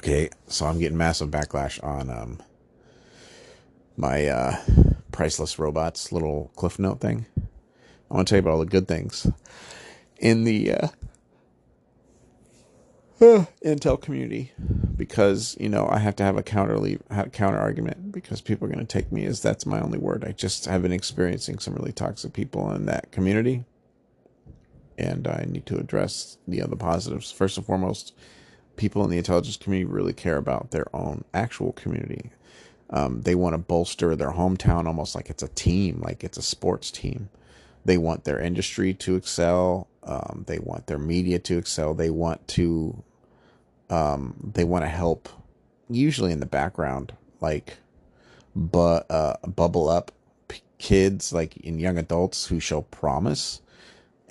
Okay, so I'm getting massive backlash on um my uh priceless robots little cliff note thing. I want to tell you about all the good things in the uh, Intel community because you know I have to have a counter counter argument because people are going to take me as that's my only word. I just have been experiencing some really toxic people in that community, and I need to address the other positives. First and foremost, people in the intelligence community really care about their own actual community. Um, they want to bolster their hometown almost like it's a team, like it's a sports team. They want their industry to excel. Um, they want their media to excel. They want to um, they want to help, usually in the background, like, but uh, bubble up p- kids, like in young adults who show promise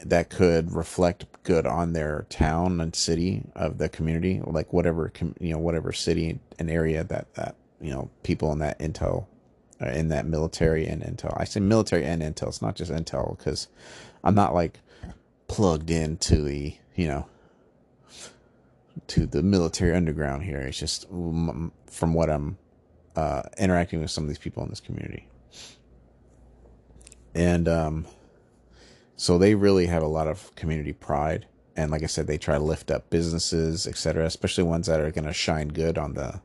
that could reflect good on their town and city of the community, like whatever you know, whatever city and area that that you know people in that intel, uh, in that military and intel. I say military and intel. It's not just intel because I'm not like plugged into the you know to the military underground here. It's just from what I'm uh, interacting with some of these people in this community. And um, so they really have a lot of community pride. And like I said, they try to lift up businesses, etc., especially ones that are going to shine good on the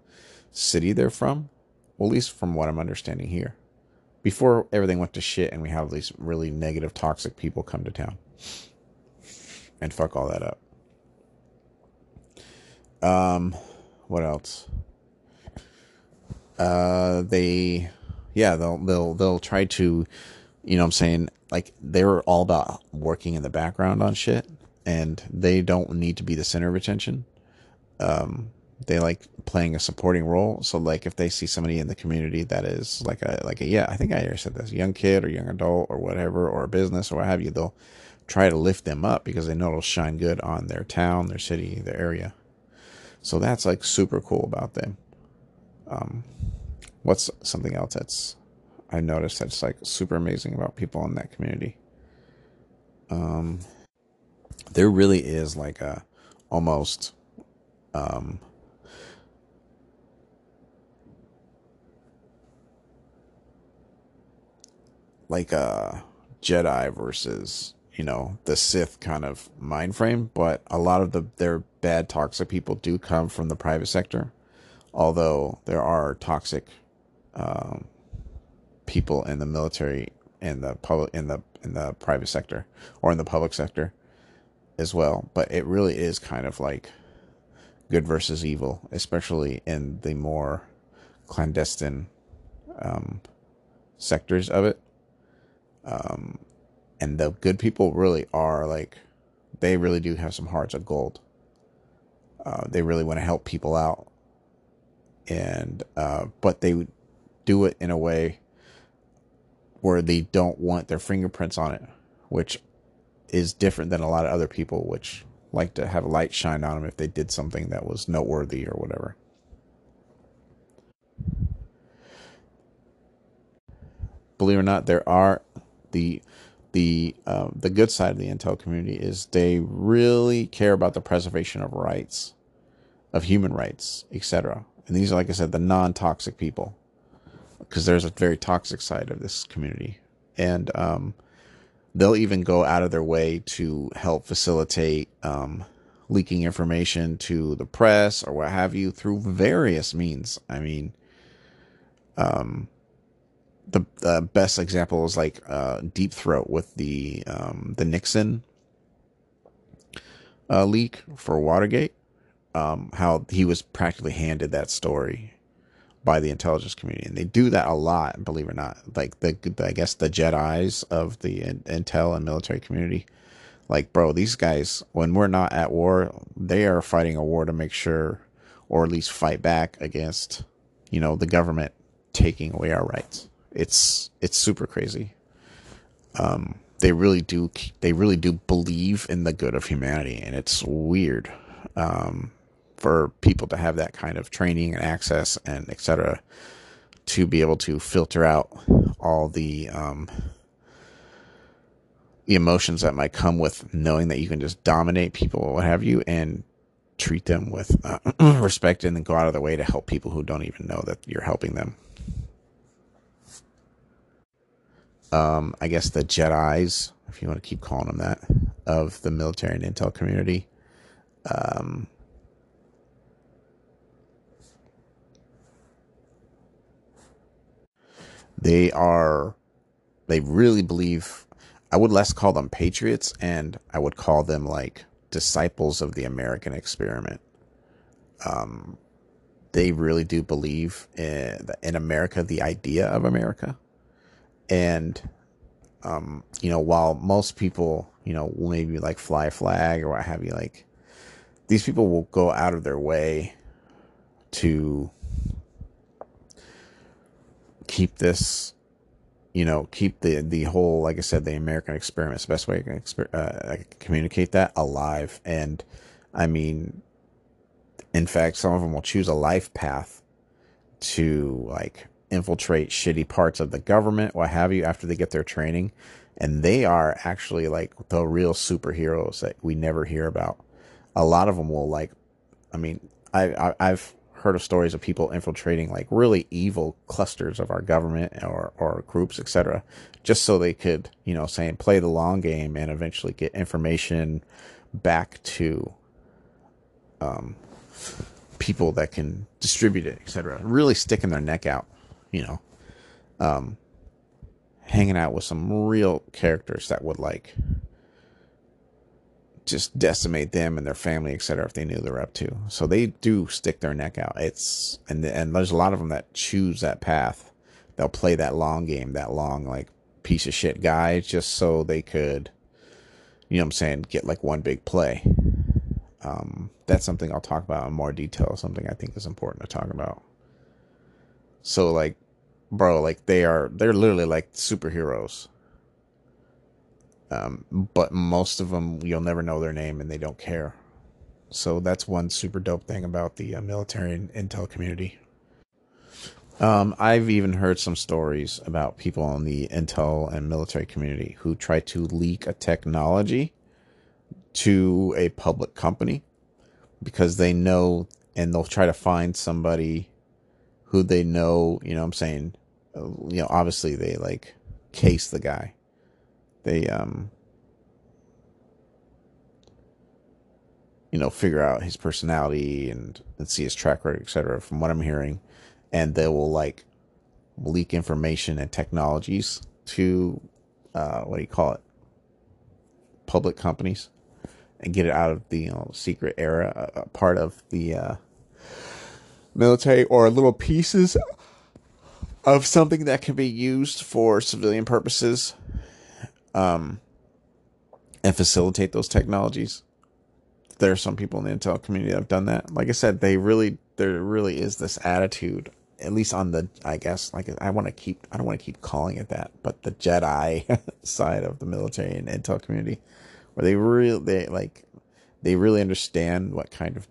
city they're from. Well, at least from what I'm understanding here. Before everything went to shit and we have these really negative, toxic people come to town and fuck all that up. Um, what else? Uh, they, yeah, they'll they'll they'll try to, you know, I'm saying like they're all about working in the background on shit, and they don't need to be the center of attention. Um, they like playing a supporting role. So like if they see somebody in the community that is like a like a yeah, I think I said this, young kid or young adult or whatever, or a business or what have you, they'll try to lift them up because they know it'll shine good on their town, their city, their area. So that's like super cool about them. Um, what's something else that's I noticed that's like super amazing about people in that community? Um, there really is like a almost um, like a Jedi versus you know the Sith kind of mind frame, but a lot of the their bad toxic people do come from the private sector, although there are toxic um, people in the military in the public in the in the private sector or in the public sector as well. But it really is kind of like good versus evil, especially in the more clandestine um, sectors of it. Um, and the good people really are like they really do have some hearts of gold uh, they really want to help people out and uh, but they do it in a way where they don't want their fingerprints on it which is different than a lot of other people which like to have a light shine on them if they did something that was noteworthy or whatever believe it or not there are the the uh, the good side of the Intel community is they really care about the preservation of rights, of human rights, etc. And these are, like I said, the non-toxic people, because there's a very toxic side of this community, and um, they'll even go out of their way to help facilitate um, leaking information to the press or what have you through various means. I mean, um, the uh, best example is like uh, Deep Throat with the um, the Nixon uh, leak for Watergate. Um, how he was practically handed that story by the intelligence community, and they do that a lot. Believe it or not, like the, I guess the Jedi's of the intel and military community. Like, bro, these guys, when we're not at war, they are fighting a war to make sure, or at least fight back against, you know, the government taking away our rights it's it's super crazy. Um, they really do they really do believe in the good of humanity, and it's weird um, for people to have that kind of training and access and etc. to be able to filter out all the um, the emotions that might come with knowing that you can just dominate people or what have you and treat them with uh, respect and then go out of their way to help people who don't even know that you're helping them. Um, I guess the Jedi's, if you want to keep calling them that, of the military and intel community. Um, they are, they really believe, I would less call them patriots and I would call them like disciples of the American experiment. Um, they really do believe in, in America, the idea of America. And, um, you know, while most people, you know, maybe like fly flag or what have you, like, these people will go out of their way to keep this you know keep the the whole like i said the american experiment is the best way i can, exper- uh, I communicate that alive. And i mean in fact some of them will choose a life path to like infiltrate shitty parts of the government what have you after they get their training. And they are actually like the real superheroes that we never hear about. A lot of them will like i mean i, I i've heard of stories of people infiltrating like really evil clusters of our government or, or groups, etc., just so they could, you know, saying play the long game and eventually get information back to um, people that can distribute it, etc. Really sticking their neck out, you know, um, hanging out with some real characters that would like just decimate them and their family, et cetera, If they knew they're up to, so they do stick their neck out. It's and and there's a lot of them that choose that path. They'll play that long game, that long like piece of shit guy, just so they could, you know, what I'm saying, get like one big play. Um, that's something I'll talk about in more detail. Something I think is important to talk about. So like, bro, like they are, they're literally like superheroes um, but most of them, you'll never know their name and they don't care. So that's one super dope thing about the uh, military and intel community. Um, I've even heard some stories about people in the intel and military community who try to leak a technology to a public company because they know and they'll try to find somebody who they know, you know I'm saying, uh, you know, obviously they like case the guy they um you know figure out his personality and, and see his track record etc from what i'm hearing. And they will like leak information and technologies to uh what do you call it? Public companies and get it out of the you know, secret era uh, part of the uh military or little pieces of something that can be used for civilian purposes um, and facilitate those technologies. There are some people in the intel community that have done that. Like I said, they really there really is this attitude, at least on the I guess like I want to keep I don't want to keep calling it that, but the Jedi side of the military and intel community, where they really they like they really understand what kind of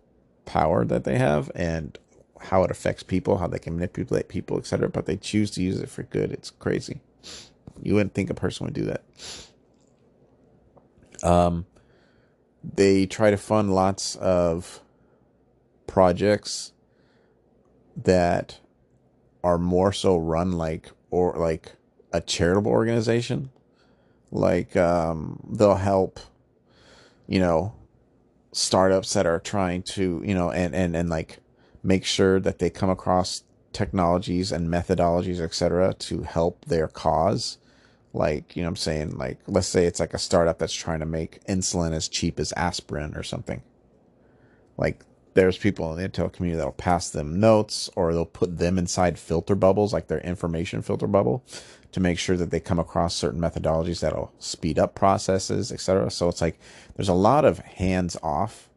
power that they have and how it affects people, how they can manipulate people, etc. But they choose to use it for good. It's crazy. You wouldn't think a person would do that. Um, they try to fund lots of projects that are more so run like or like a charitable organization. Like um, they'll help, you know, startups that are trying to, you know, and and and like make sure that they come across technologies and methodologies, etc., to help their cause like you know i'm saying? Like let's say it's like a startup that's trying to make insulin as cheap as aspirin or something. Like there's people in the intel community that'll pass them notes or they'll put them inside filter bubbles like their information filter bubble to make sure that they come across certain methodologies that'll speed up processes etc so it's like there's a lot of hands off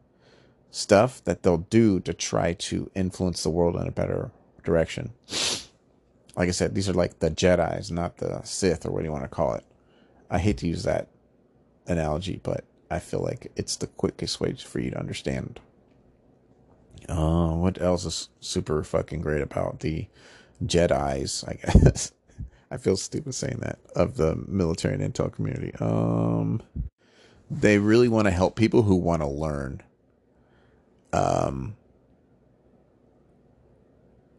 stuff that they'll do to try to influence the world in a better direction like I said, these are like the Jedi's, not the Sith or what do you want to call it. I hate to use that analogy, but I feel like it's the quickest way for you to understand. Uh, what else is super fucking great about the Jedi's, I guess. I feel stupid saying that of the military and intel community. Um, they really want to help people who want to learn. Um,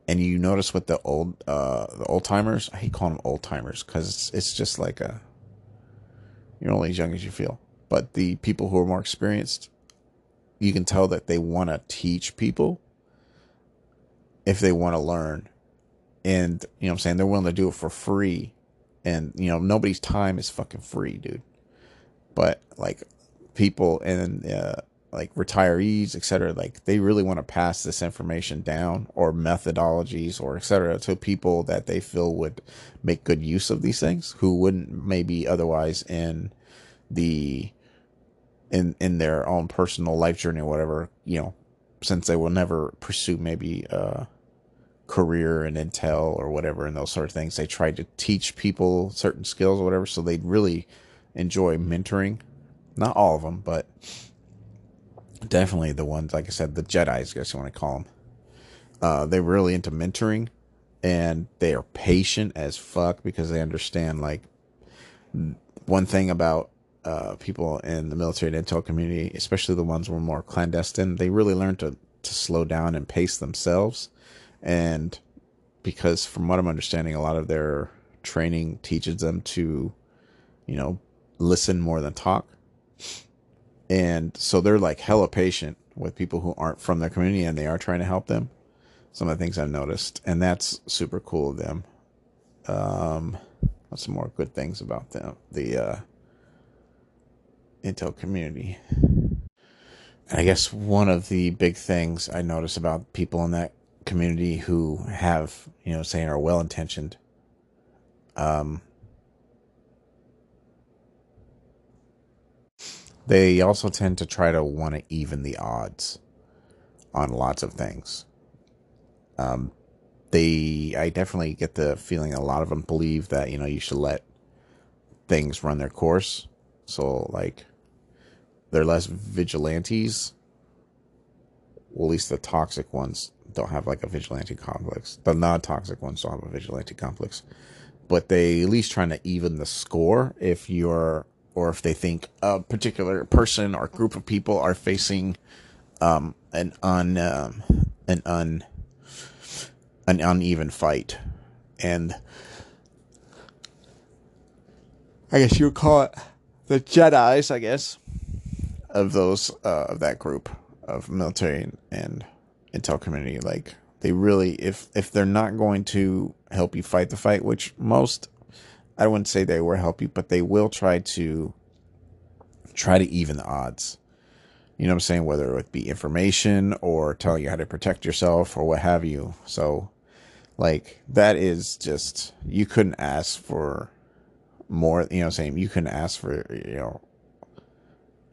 and you notice with the old uh the old timers, I hate calling them old timers because it's it's just like a you're only as young as you feel. But the people who are more experienced, you can tell that they want to teach people if they want to learn. And, you know I'm saying? They're willing to do it for free. And, you know, nobody's time is fucking free, dude. But, like, people and, uh, like retirees, et cetera, like they really want to pass this information down or methodologies or et cetera to people that they feel would make good use of these things who wouldn't maybe otherwise in the in in their own personal life journey or whatever, you know, since they will never pursue maybe a career in Intel or whatever and those sort of things. They try to teach people certain skills or whatever, so they'd really enjoy mentoring. Not all of them, but definitely the ones like I said, the Jedi's, I guess you want to call them. Uh, they're really into mentoring, and they are patient as fuck because they understand like one thing about uh, people in the military and intel community, especially the ones who are more clandestine, they really learn to to slow down and pace themselves, and because from what I'm understanding, a lot of their training teaches them to, you know, listen more than talk, and so they're like hella patient with people who aren't from their community, and they are trying to help them. Some of the things I've noticed, and that's super cool of them. Um, some more good things about them. The uh, Intel community. I guess one of the big things I notice about people in that community who have, you know, saying are well intentioned, um, they also tend to try to want to even the odds on lots of things. Um, they, I definitely get the feeling a lot of them believe that, you know, you should let things run their course. So, like, they're less vigilantes. Well, at least the toxic ones don't have like a vigilante complex. The non toxic ones don't have a vigilante complex. But they at least trying to even the score if you're or if they think a particular person or group of people are facing um, an un um, an un an uneven fight. And I guess you would call it the Jedi's, I guess of those uh, of that group of military and intel community like they really if if they're not going to help you fight the fight which most i wouldn't say they will help you but they will try to try to even the odds you know what i'm saying whether it would be information or telling you how to protect yourself or what have you so like that is just you couldn't ask for more you know what i'm saying you couldn't ask for you know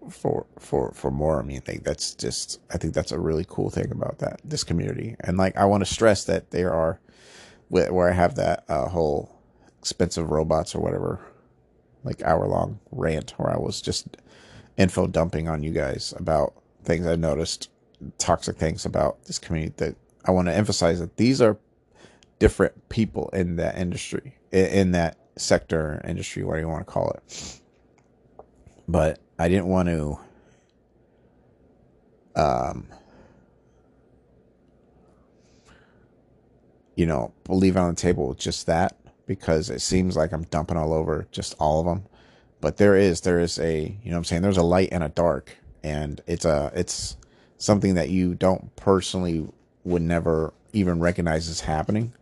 for for for more. I mean, think that's just I think that's a really cool thing about that this community. And like I want to stress that there are where I have that uh, whole expensive robots or whatever like hour long rant where I was just info dumping on you guys about things I noticed toxic things about this community that I want to emphasize that these are different people in that industry in that sector industry whatever you want to call it. But I didn't want to um you know, leave it on the table with just that because it seems like I'm dumping all over just all of them. But there is there is a, you know I'm saying, there's a light and a dark and it's a it's something that you don't personally would never even recognize as happening.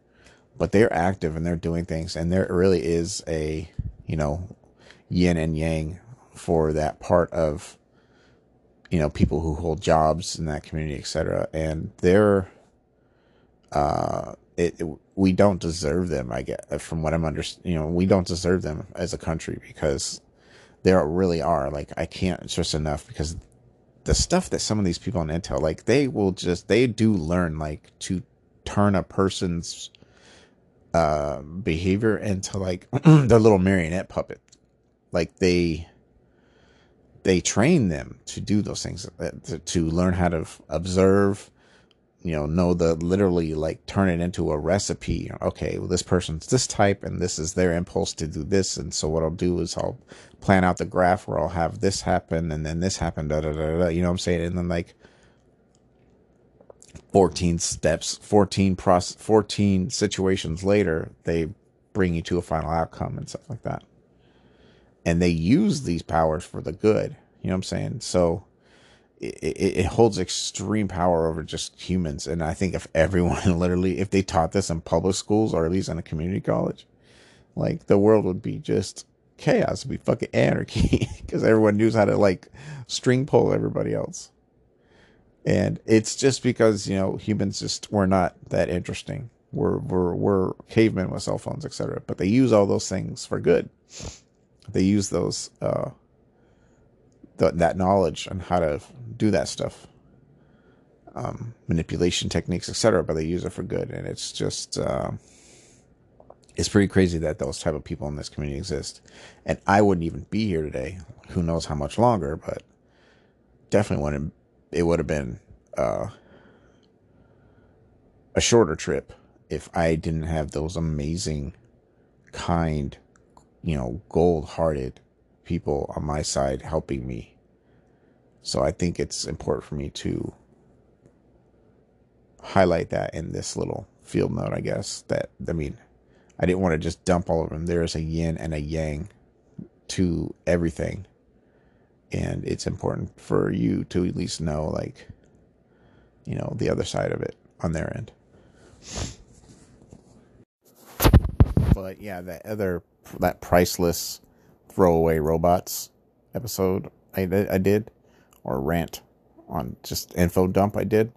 But they're active and they're doing things and there really is a, you know, yin and yang for that part of you know people who hold jobs in that community etc and they're uh it, it, we don't deserve them i get from what i'm under you know we don't deserve them as a country because there really are like i can't stress enough because the stuff that some of these people on intel like they will just they do learn like to turn a person's uh behavior into like their little marionette puppet. Like they they train them to do those things uh, to, to learn how to observe you know know the literally like turn it into a recipe okay well this person's this type and this is their impulse to do this and so what i'll do is i'll plan out the graph where i'll have this happen and then this happen da da da da you know what i'm saying and then like 14 steps, 14 process, 14 situations later, they bring you to a final outcome and stuff like that. And they use these powers for the good. You know what I'm saying? So it, it, holds extreme power over just humans. And I think if everyone literally, if they taught this in public schools or at least in a community college, like the world would be just chaos, it'd be fucking anarchy because everyone knows how to like string pull everybody else. And it's just because, you know, humans just were not that interesting. We're, we're, we're cavemen with cell phones, etc. But they use all those things for good. They use those, uh, the, that knowledge on how to do that stuff, um, manipulation techniques, etc. But they use it for good, and it's just uh, it's pretty crazy that those type of people in this community exist. And I wouldn't even be here today. Who knows how much longer? But definitely wouldn't. It would have been uh, a shorter trip if I didn't have those amazing, kind, you know, gold-hearted people on my side helping me. So I think it's important for me to highlight that in this little field note, I guess. That, I mean, I didn't want to just dump all of them. There's a yin and a yang to everything. And it's important for you to at least know, like, you know, the other side of it on their end. But yeah, that other, that priceless throwaway robots episode I, I did, or rant on just info dump I did.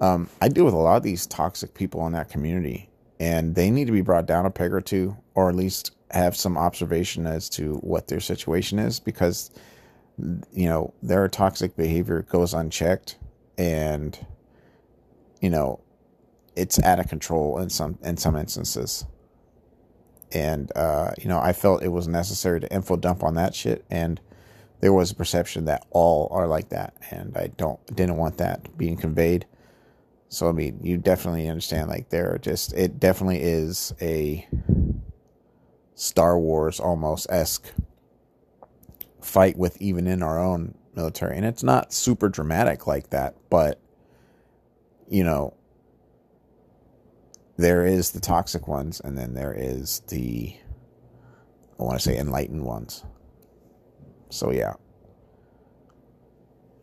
Um, I deal with a lot of these toxic people in that community, and they need to be brought down a peg or two, or at least have some observation as to what their situation is, because you know their toxic behavior goes unchecked, and you know it's out of control in some in some instances and uh, you know I felt it was necessary to info dump on that shit, and there was a perception that all are like that, and I don't didn't want that being conveyed. So I mean, you definitely understand like there just it definitely is a Star Wars almost esque fight with even in our own military, and it's not super dramatic like that, but you know there is the toxic ones, and then there is the I want to say enlightened ones. So yeah.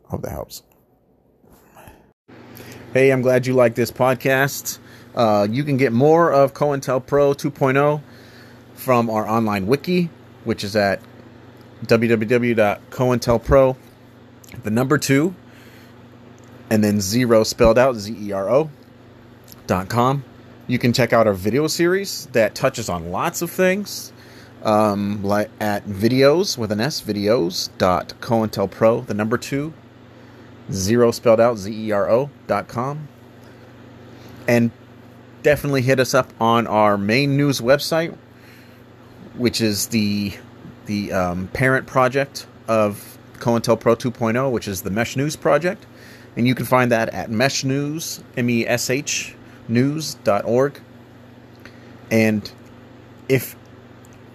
Hope that helps. Hey, I'm glad you like this podcast. Uh, you can get more of COINTELPRO 2.0 from our online wiki, which is at www.cointelpro, the number two, and then zero spelled out, Z E R O, dot com. You can check out our video series that touches on lots of things. Um, like at videos with an S, videos dot COINTELPRO, the number two, zero spelled out, Z E R O dot com. And definitely hit us up on our main news website, which is the the um, parent project of COINTELPRO 2.0, which is the Mesh News project. And you can find that at Mesh News, M E S H news.org. And if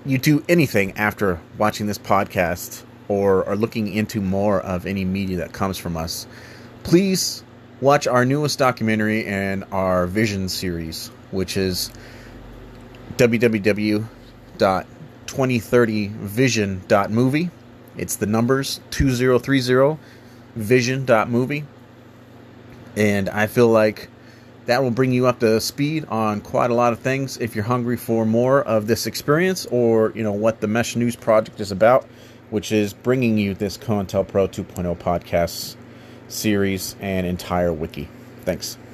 you do anything after watching this podcast or are looking into more of any media that comes from us, please watch our newest documentary and our vision series, which is www.2030vision.movie. It's the numbers 2030 vision.movie. And I feel like that will bring you up to speed on quite a lot of things. If you're hungry for more of this experience or you know what the mesh news project is about which is bringing you this COINTELPRO 2.0 podcast series and entire wiki. Thanks